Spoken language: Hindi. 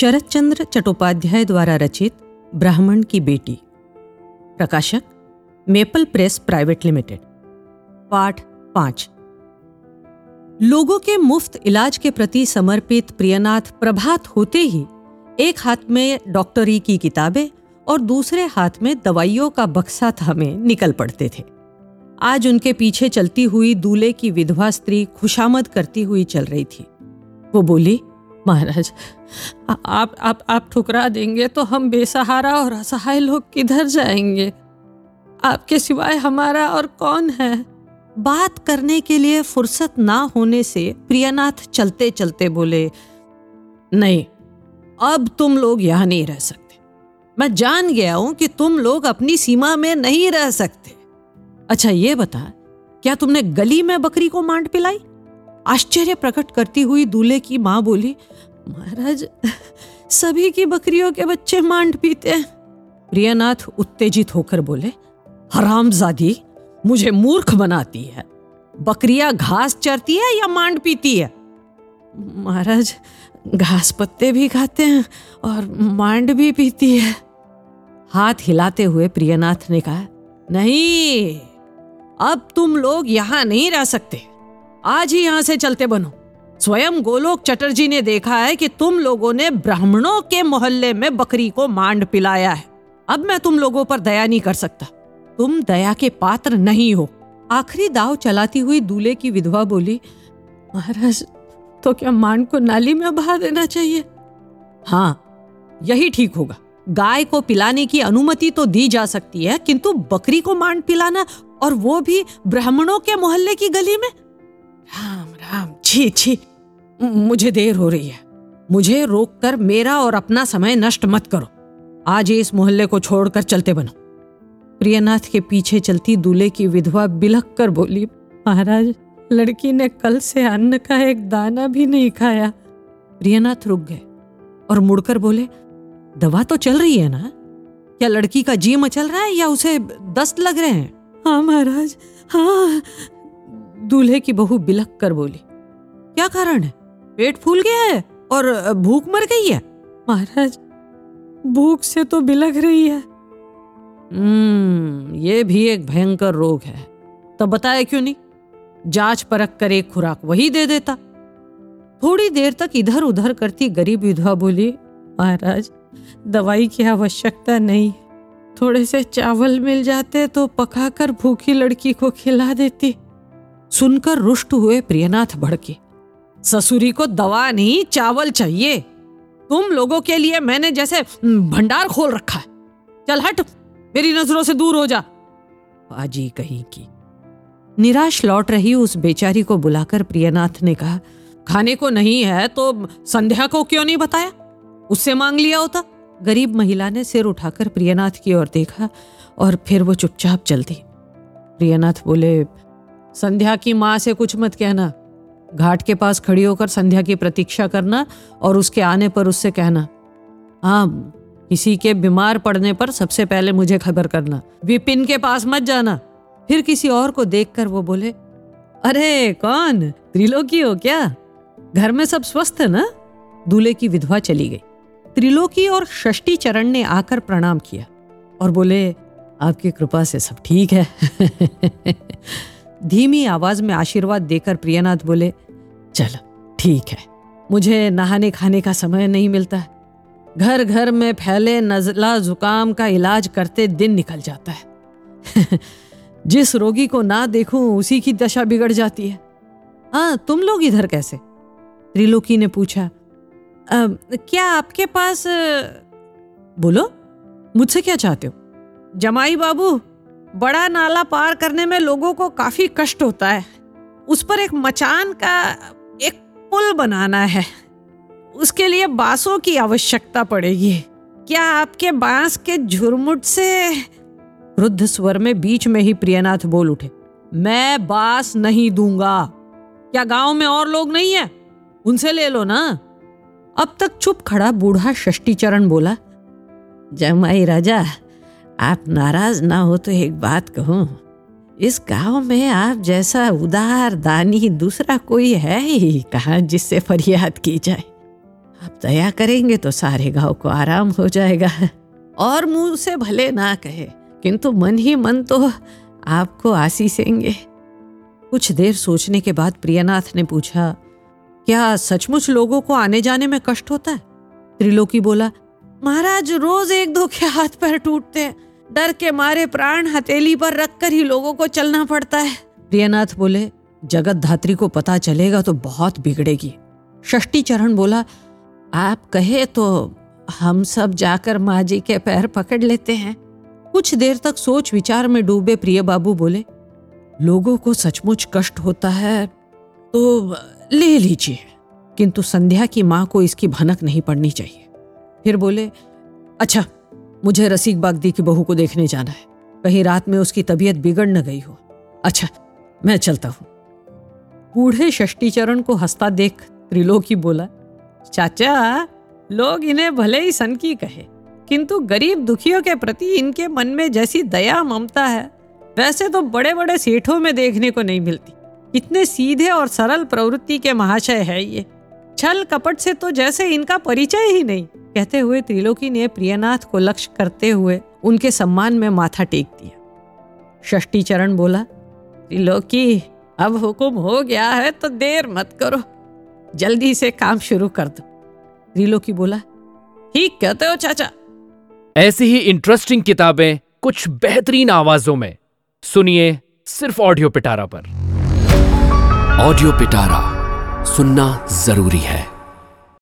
शरद चंद्र चट्टोपाध्याय द्वारा रचित ब्राह्मण की बेटी। प्रकाशक, मेपल प्रेस प्राइवेट लिमिटेड। पाठ पाँच। लोगों के मुफ़्त इलाज के प्रति समर्पित प्रियनाथ प्रभात होते ही एक हाथ में डॉक्टरी की किताबें और दूसरे हाथ में दवाइयों का बक्सा थामे निकल पड़ते थे। आज उनके पीछे चलती हुई दूल्हे की विधवा स्त्री खुशामद करती हुई चल रही थी। वो बोली महाराज आप आप आप ठुकरा देंगे तो हम बेसहारा और असहाय लोग किधर जाएँगे? आपके सिवाय हमारा और कौन है? बात करने के लिए फुर्सत ना होने से प्रियनाथ चलते चलते बोले, नहीं, अब तुम लोग यहाँ नहीं रह सकते। मैं जान गया हूँ कि तुम लोग अपनी सीमा में नहीं रह सकते। अच्छा ये बता, क्या तुमने गली में बकरी को मांड पिलाई? आश्चर्य प्रकट करती हुई दूल्हे की माँ बोली, महाराज, सभी की बकरियों के बच्चे मांड पीते हैं। प्रियनाथ उत्तेजित होकर बोले, हरामजादी, मुझे मूर्ख बनाती है। बकरियाँ घास चरती है या मांड पीती है? महाराज, घास पत्ते भी खाते हैं और मांड भी पीती है। हाथ हिलाते हुए प्रियनाथ ने कहा, नहीं, अब तुम लोग यहाँ नहीं रह सकते। आज ही यहाँ से चलते बनो। स्वयं गोलोक चटर्जी ने देखा है कि तुम लोगों ने ब्राह्मणों के मोहल्ले में बकरी को मांड पिलाया है। अब मैं तुम लोगों पर दया नहीं कर सकता। तुम दया के पात्र नहीं हो। आखिरी दाव चलाती हुई दूल्हे की विधवा बोली, महाराज तो क्या मांड को नाली में बहा देना चाहिए? हाँ यही ठीक होगा। गाय को पिलाने की अनुमति तो दी जा सकती है, किंतु बकरी को मांड पिलाना और वो भी ब्राह्मणों के मोहल्ले की गली में? राम राम। छी छी। मुझे देर हो रही है। मुझे रोककर मेरा और अपना समय नष्ट मत करो। आज इस मोहल्ले को छोड़कर चलते बनो। प्रियनाथ के पीछे चलती दूल्हे की विधवा बिलख कर बोली, महाराज, लड़की ने कल से अन्न का एक दाना भी नहीं खाया। प्रियनाथ रुक गए और मुड़कर बोले, दवा तो चल रही है ना? क्या लड़की का जी मचल रहा है या उसे दस्त लग रहे हैं? हाँ महाराज हाँ दूल्हे की बहू बिलख कर बोली, क्या कारण है? पेट फूल गया है और भूख मर गई है? महाराज, भूख से तो बिलख रही है। हम्म ये भी एक भयंकर रोग है। तो बताया क्यों नहीं? जाँच परख कर एक खुराक वही दे देता। थोड़ी देर तक इधर उधर करती गरीब विधवा बोली, महाराज, दवाई की आवश्यकता नहीं थोड़े से चावल मिल जाते तो पकाकर भूखी लड़की को खिला देती। सुनकर रुष्ट हुए प्रियनाथ भड़के। ससुरी को दवा नहीं, चावल चाहिए। तुम लोगों के लिए मैंने जैसे भंडार खोल रखा है। चल हट, मेरी नज़रों से दूर हो जा। बाजी कहीं की। निराश लौट रही उस बेचारी को बुलाकर प्रियनाथ ने कहा, खाने को नहीं है तो संध्या को क्यों नहीं बताया? उससे मांग लिया होता। गरीब महिला ने सिर उठाकर प्रियनाथ की ओर देखा और फिर वो चुपचाप चल दी प्रियनाथ बोले संध्या की माँ से कुछ मत कहना। घाट के पास खड़ी होकर संध्या की प्रतीक्षा करना और उसके आने पर उससे कहना। हाँ किसी के बीमार पड़ने पर सबसे पहले मुझे खबर करना। विपिन के पास मत जाना। फिर किसी और को देखकर वो बोले, अरे, कौन? त्रिलोकी हो क्या? घर में सब स्वस्थ है ना? दूल्हे की विधवा चली गई। त्रिलोकी और षष्टी चरण ने आकर प्रणाम किया और बोले, आपकी कृपा से सब ठीक है। धीमी आवाज़ में आशीर्वाद देकर प्रियनाथ बोले, चलो, ठीक है। मुझे नहाने खाने का समय नहीं मिलता। घर घर में फैले नजला जुकाम का इलाज करते दिन निकल जाता है। जिस रोगी को ना देखूँ, उसी की दशा बिगड़ जाती है। हाँ तुम लोग इधर कैसे? त्रिलोकी ने पूछा क्या आपके पास, बोलो, मुझसे क्या चाहते हो? जमाई बाबू बड़ा नाला पार करने में लोगों को काफ़ी कष्ट होता है। उस पर एक मचान का एक पुल बनाना है। उसके लिए बांसों की आवश्यकता पड़ेगी। क्या आपके बाँस के झुरमुट से वृद्ध स्वर में बीच में ही प्रियनाथ बोल उठे, मैं बाँस नहीं दूँगा। क्या गाँव में और लोग नहीं है? उनसे ले लो ना। अब तक चुप खड़ा बूढ़ा षष्टी चरण बोला, जय जमाई राजा आप नाराज़ ना हो तो एक बात कहूँ, इस गाँव में आप जैसा उदार दानी दूसरा कोई है ही कहा जिससे फरियाद की जाए? आप दया करेंगे तो सारे गाँव को आराम हो जाएगा। और मुँह से भले ना कहे, किंतु मन ही मन तो आपको आशीषेंगे कुछ देर सोचने के बाद प्रियनाथ ने पूछा, क्या सचमुच लोगों को आने जाने में कष्ट होता है? त्रिलोकी बोला, महाराज रोज एक दो के हाथ पैर टूटते हैं। डर के मारे प्राण हथेली पर रखकर ही लोगों को चलना पड़ता है। प्रियनाथ बोले जगत धात्री को पता चलेगा तो बहुत बिगड़ेगी। षष्टी चरण बोला, आप कहे तो हम सब जाकर माँ जी के पैर पकड़ लेते हैं। कुछ देर तक सोच विचार में डूबे प्रिय बाबू बोले, लोगों को सचमुच कष्ट होता है तो ले लीजिए, किंतु संध्या की माँ को इसकी भनक नहीं पड़नी चाहिए। फिर बोले अच्छा मुझे रसीक बागदी की बहू को देखने जाना है। कहीं रात में उसकी तबीयत बिगड़ न गई हो। अच्छा मैं चलता हूँ। बूढ़े षष्टीचरण को हंसता देख त्रिलोकी बोला, चाचा, लोग इन्हें भले ही सन की कहे, किंतु गरीब दुखियों के प्रति इनके मन में जैसी दया ममता है, वैसे तो बड़े बड़े सेठों में देखने को नहीं मिलती। इतने सीधे और सरल प्रवृत्ति के महाशय है ये। छल कपट से तो जैसे इनका परिचय ही नहीं। कहते हुए त्रिलोकी ने प्रियनाथ को लक्ष्य करते हुए उनके सम्मान में माथा टेक दिया। षष्टी चरण बोला त्रिलोकी अब हुक्म हो गया है तो देर मत करो। जल्दी से काम शुरू कर दो। त्रिलोकी बोला ठीक कहते हो चाचा। ऐसी ही इंटरेस्टिंग किताबें कुछ बेहतरीन आवाजों में। सुनिए सिर्फ़ ऑडियो पिटारा पर। ऑडियो पिटारा। सुनना ज़रूरी है।